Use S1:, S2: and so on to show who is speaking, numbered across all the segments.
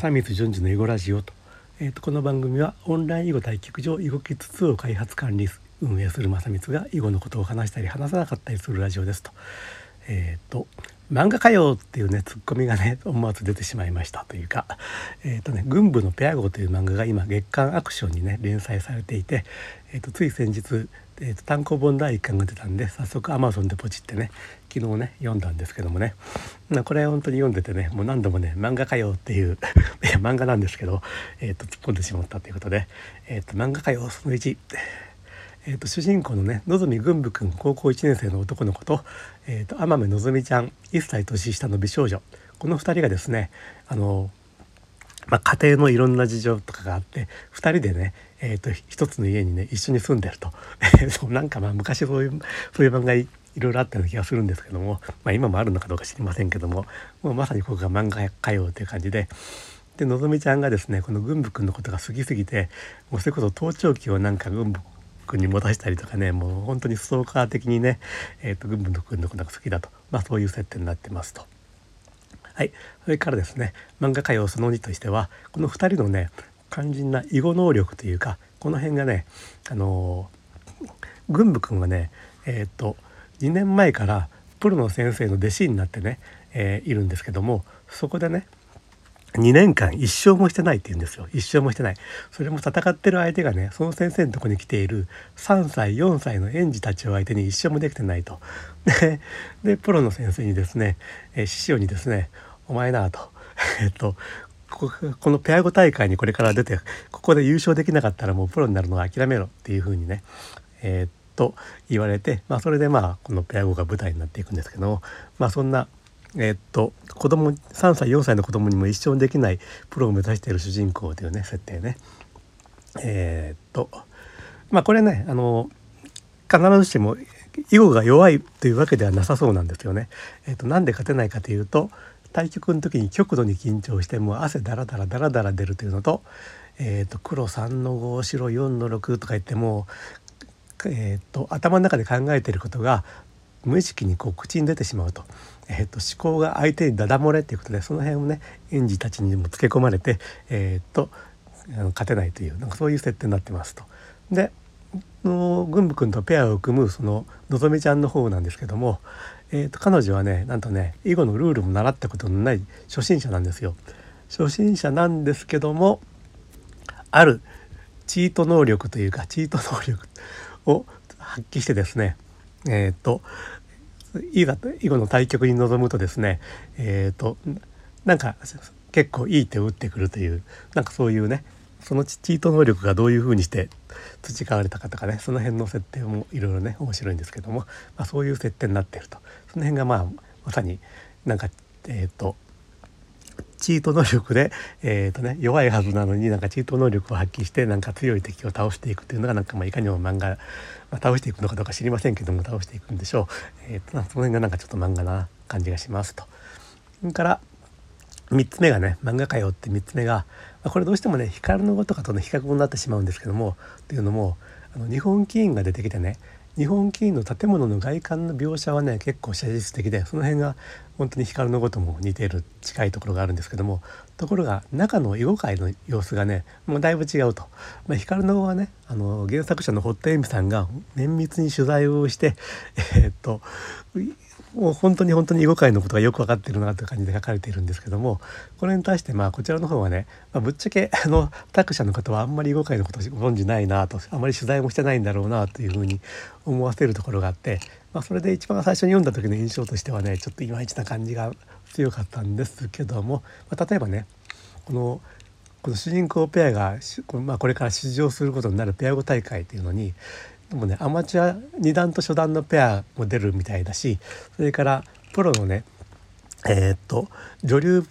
S1: 正光淳二の囲碁ラジオと,、えーと、この番組はオンライン囲碁対局場囲碁キッズ2を開発管理運営する正光が囲碁のことを話したり話さなかったりするラジオですと。えっ、ー、と漫画かよっていうねツッコミがね思わず出てしまいましたというかえっ、ー、とね「軍部のペア号」という漫画が今月刊アクションにね連載されていて、えーと、つい先日、えーと、単行本第1巻が出たんで早速 Amazon でポチってね昨日ね読んだんですけどもね、まあ、これ本当に読んでてねもう何度もね漫画かよっていう いや漫画なんですけど、えーと、突っ込んでしまったということで「えー、と漫画かよその1」えーと、主人公のね野住軍部君高校1年生の男の子と,、えーと、天海希ちゃん1歳年下の美少女。この2人がですねあの、まあ、家庭のいろんな事情とかがあって2人でね、えーと、一つの家にね一緒に住んでると そうなんかまあ昔そういうそういう漫画いろいろあったような気がするんですけども、まあ、今もあるのかどうか知りませんけどももうまさにここが漫画家よという感じで。でのぞみちゃんがですねこの軍部君のことが好きすぎてもうそれこそ盗聴器をなんか軍部君に持たしたりとかねもう本当にストーカー的にね、えーと、軍部の君のことが好きだと、まあ、そういう設定になってますと。はい、それからですね漫画界をその2としてはこの2人のね肝心な囲碁能力というかこの辺がねあの、軍部君はねえっ、と2年前からプロの先生の弟子になってね、えー、いるんですけどもそこでね2年間一生もしてないって言うんですよ。一生もしてない。それも戦ってる相手がねその先生のとこに来ている3歳4歳の園児たちを相手に一生もできてないと。ででプロの先生にですね、えー、師匠にですね「お前な」と えっとここのペア語大会にこれから出てここで優勝できなかったらもうプロになるのは諦めろっていうふうにねえー、っと言われて、まあ、それでまあこのペア語が舞台になっていくんですけどもまあそんなえー、っと子供3歳4歳の子供にも一生できないプロを目指している主人公というね設定ね。えー、っとまあこれねあの必ずしも囲碁が弱いというわけではなさそうなんですよね。え、っとなんで勝てないかというと対局の時に極度に緊張してもう汗だらだらだらだら出るというのと,、えー、と黒3の5白4の6とか言ってもえーと頭の中で考えていることが無意識にこう口に出てしまうと,、えーと、思考が相手にダダ漏れっていうことでその辺をね園児たちにもつけ込まれて、えーと、あの勝てないというなんかそういう設定になってますと。での軍部君とペアを組むそののぞみちゃんの方なんですけども、えーと、彼女はねなんとね囲碁のルールも習ったことのない初心者なんですよ。初心者なんですけどもあるチート能力というかチート能力を発揮してですねえっ、ー、と囲碁の対局に臨むとですねえっ、ー、となんか結構いい手を打ってくるというなんかそういうねそのチート能力がどういうふうにして培われたかとかねその辺の設定もいろいろね面白いんですけども、まあ、そういう設定になっているとその辺がまあまさになんかえっ、ー、とチート能力で、えーとね、弱いはずなのになんかチート能力を発揮してなんか強い敵を倒していくというのがなんかまあいかにも漫画、まあ、倒していくのかどうか知りませんけども倒していくんでしょう、えーと、その辺がなんかちょっと漫画な感じがしますと。それから3つ目がね漫画界をって3つ目が、これどうしてもね光の碁とかとの比較になってしまうんですけどもっていうのもあの日本棋院が出てきてね日本棋院の建物の外観の描写はね結構写実的でその辺が本当に光の碁とも似ている近いところがあるんですけどもところが中の囲碁界の様子がねもうだいぶ違うと、まあ、光の碁はねあの原作者の堀田恵美さんが綿密に取材をしてえー、っともう本当に本当に囲碁界のことがよく分かってるなという感じで書かれているんですけどもこれに対してまあこちらの方はね、まあ、ぶっちゃけあの作者の方はあんまり囲碁界のことをご存じないなとあまり取材もしてないんだろうなというふうに思わせるところがあって、まあ、それで一番最初に読んだ時の印象としてはねちょっといまいちな感じが強かったんですけども、まあ、例えばねこのこの主人公ペアが、まあ、これから出場することになるペア語大会っていうのにでもねアマチュア2段と初段のペアも出るみたいだしそれからプロのねえー、っと女流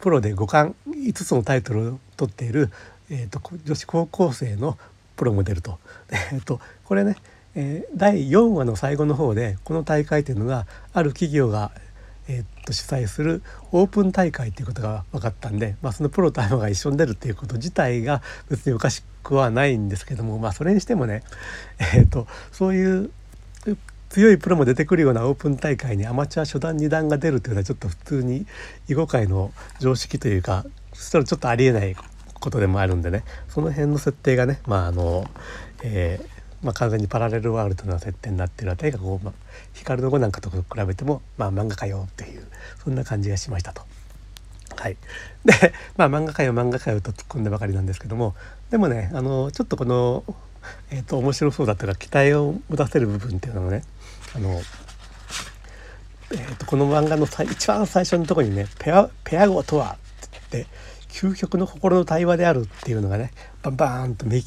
S1: プロで5冠5つのタイトルを取っている、えー、っと女子高校生のプロも出ると。えー、っとこれね、え、第4話の最後の方でこの大会というのがある企業が、えー、っと主催するオープン大会ということが分かったんで、まあ、そのプロとアマが一緒に出るっていうこと自体が別におかしくはないんですけどもまあそれにしてもね、えーと、そういう強いプロも出てくるようなオープン大会にアマチュア初段2段が出るというのはちょっと普通に囲碁界の常識というかそしたらちょっとありえないことでもあるんでねその辺の設定がねまああの、えーまあ、完全にパラレルワールドな設定になってるあたりがこう、まあ、光の碁なんかと比べても、まあ、漫画かよっていうそんな感じがしましたと。はい、でまあ漫画かよ漫画かよと突っ込んだばかりなんですけども。でもねあのちょっとこの、えーと、面白そうだったか期待を持たせる部分っていうのもねあの、えーと、この漫画の一番最初のところにね「ペアペア語とは」って究極の心の対話であるっていうのがねバンバーンと見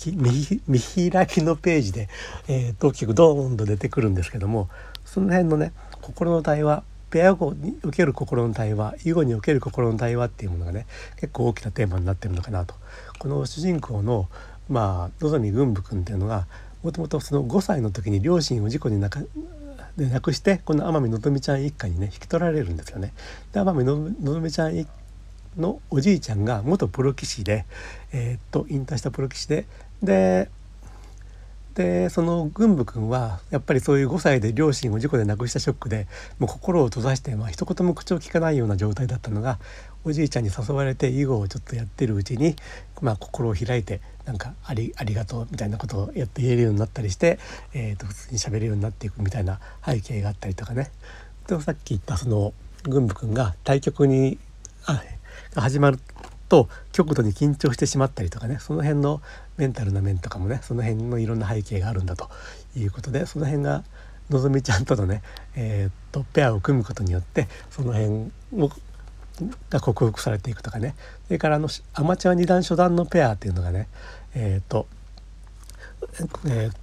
S1: 見開きのページで、えー、大きくドーンと出てくるんですけどもその辺のね心の対話ペア語における心の対話囲碁における心の対話っていうものがね結構大きなテーマになってるのかなと。この主人公のまあ望軍武君っていうのがもともとその5歳の時に両親を事故に亡くで亡くしてこの天海のぞみちゃん一家にね引き取られるんですよね。で天海のぞみちゃん一のおじいちゃんが元プロ棋士で、えー、っと引退したプロ棋士でででその軍部君はやっぱりそういう5歳で両親を事故で亡くしたショックでもう心を閉ざして、まあ一言も口を聞かないような状態だったのがおじいちゃんに誘われて囲碁をちょっとやってるうちに、まあ、心を開いてなんかあり「ありがとう」みたいなことをやって言えるようになったりして、えー、と普通に喋るようになっていくみたいな背景があったりとかね。でさっき言ったその軍部君が対局にあ始まると極度に緊張してしまったりとかねその辺のメンタルな面とかもねその辺のいろんな背景があるんだということでその辺がのぞみちゃんとのね、えー、っとペアを組むことによってその辺をが克服されていくとかね。それからあのアマチュア二段初段のペアっていうのがねえー、っとえー、っ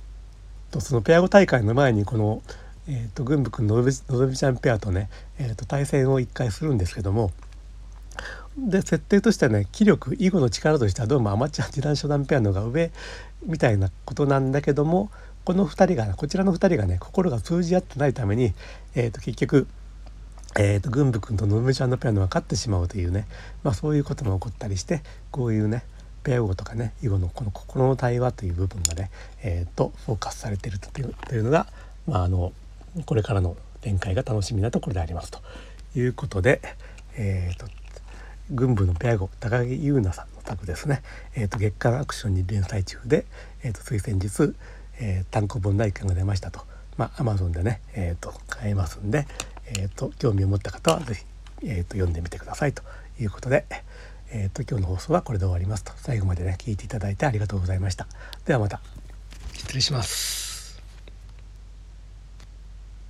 S1: とそのペア語大会の前にこの、えー、っと軍部君のぞみちゃんペアとね、え、っと対戦を一回するんですけどもで設定としてはね気力囲碁の力としてはどうもアマチュア二段初段ペアのが上みたいなことなんだけどもこの2人がこちらの2人がね心が通じ合ってないために、えー、と結局、えー、と軍部君とのぶちゃんのペアのが勝ってしまうというね、まあ、そういうことも起こったりしてこういうねペア語とかね囲碁のこの心の対話という部分がね、えー、とフォーカスされてるというというのが、まあ、あのこれからの展開が楽しみなところでありますということで、えーと軍部のペア語高木優奈さんの作ですね、えーと、月刊アクションに連載中で、えーと、つい先日、えー、単行本第1巻が出ましたと、まあ、Amazon でね、えーと、買えますんで、えー、と興味を持った方は是非、えー、と読んでみてくださいということで、えー、と今日の放送はこれで終わりますと最後までね聞いていただいてありがとうございました。ではまた失礼します。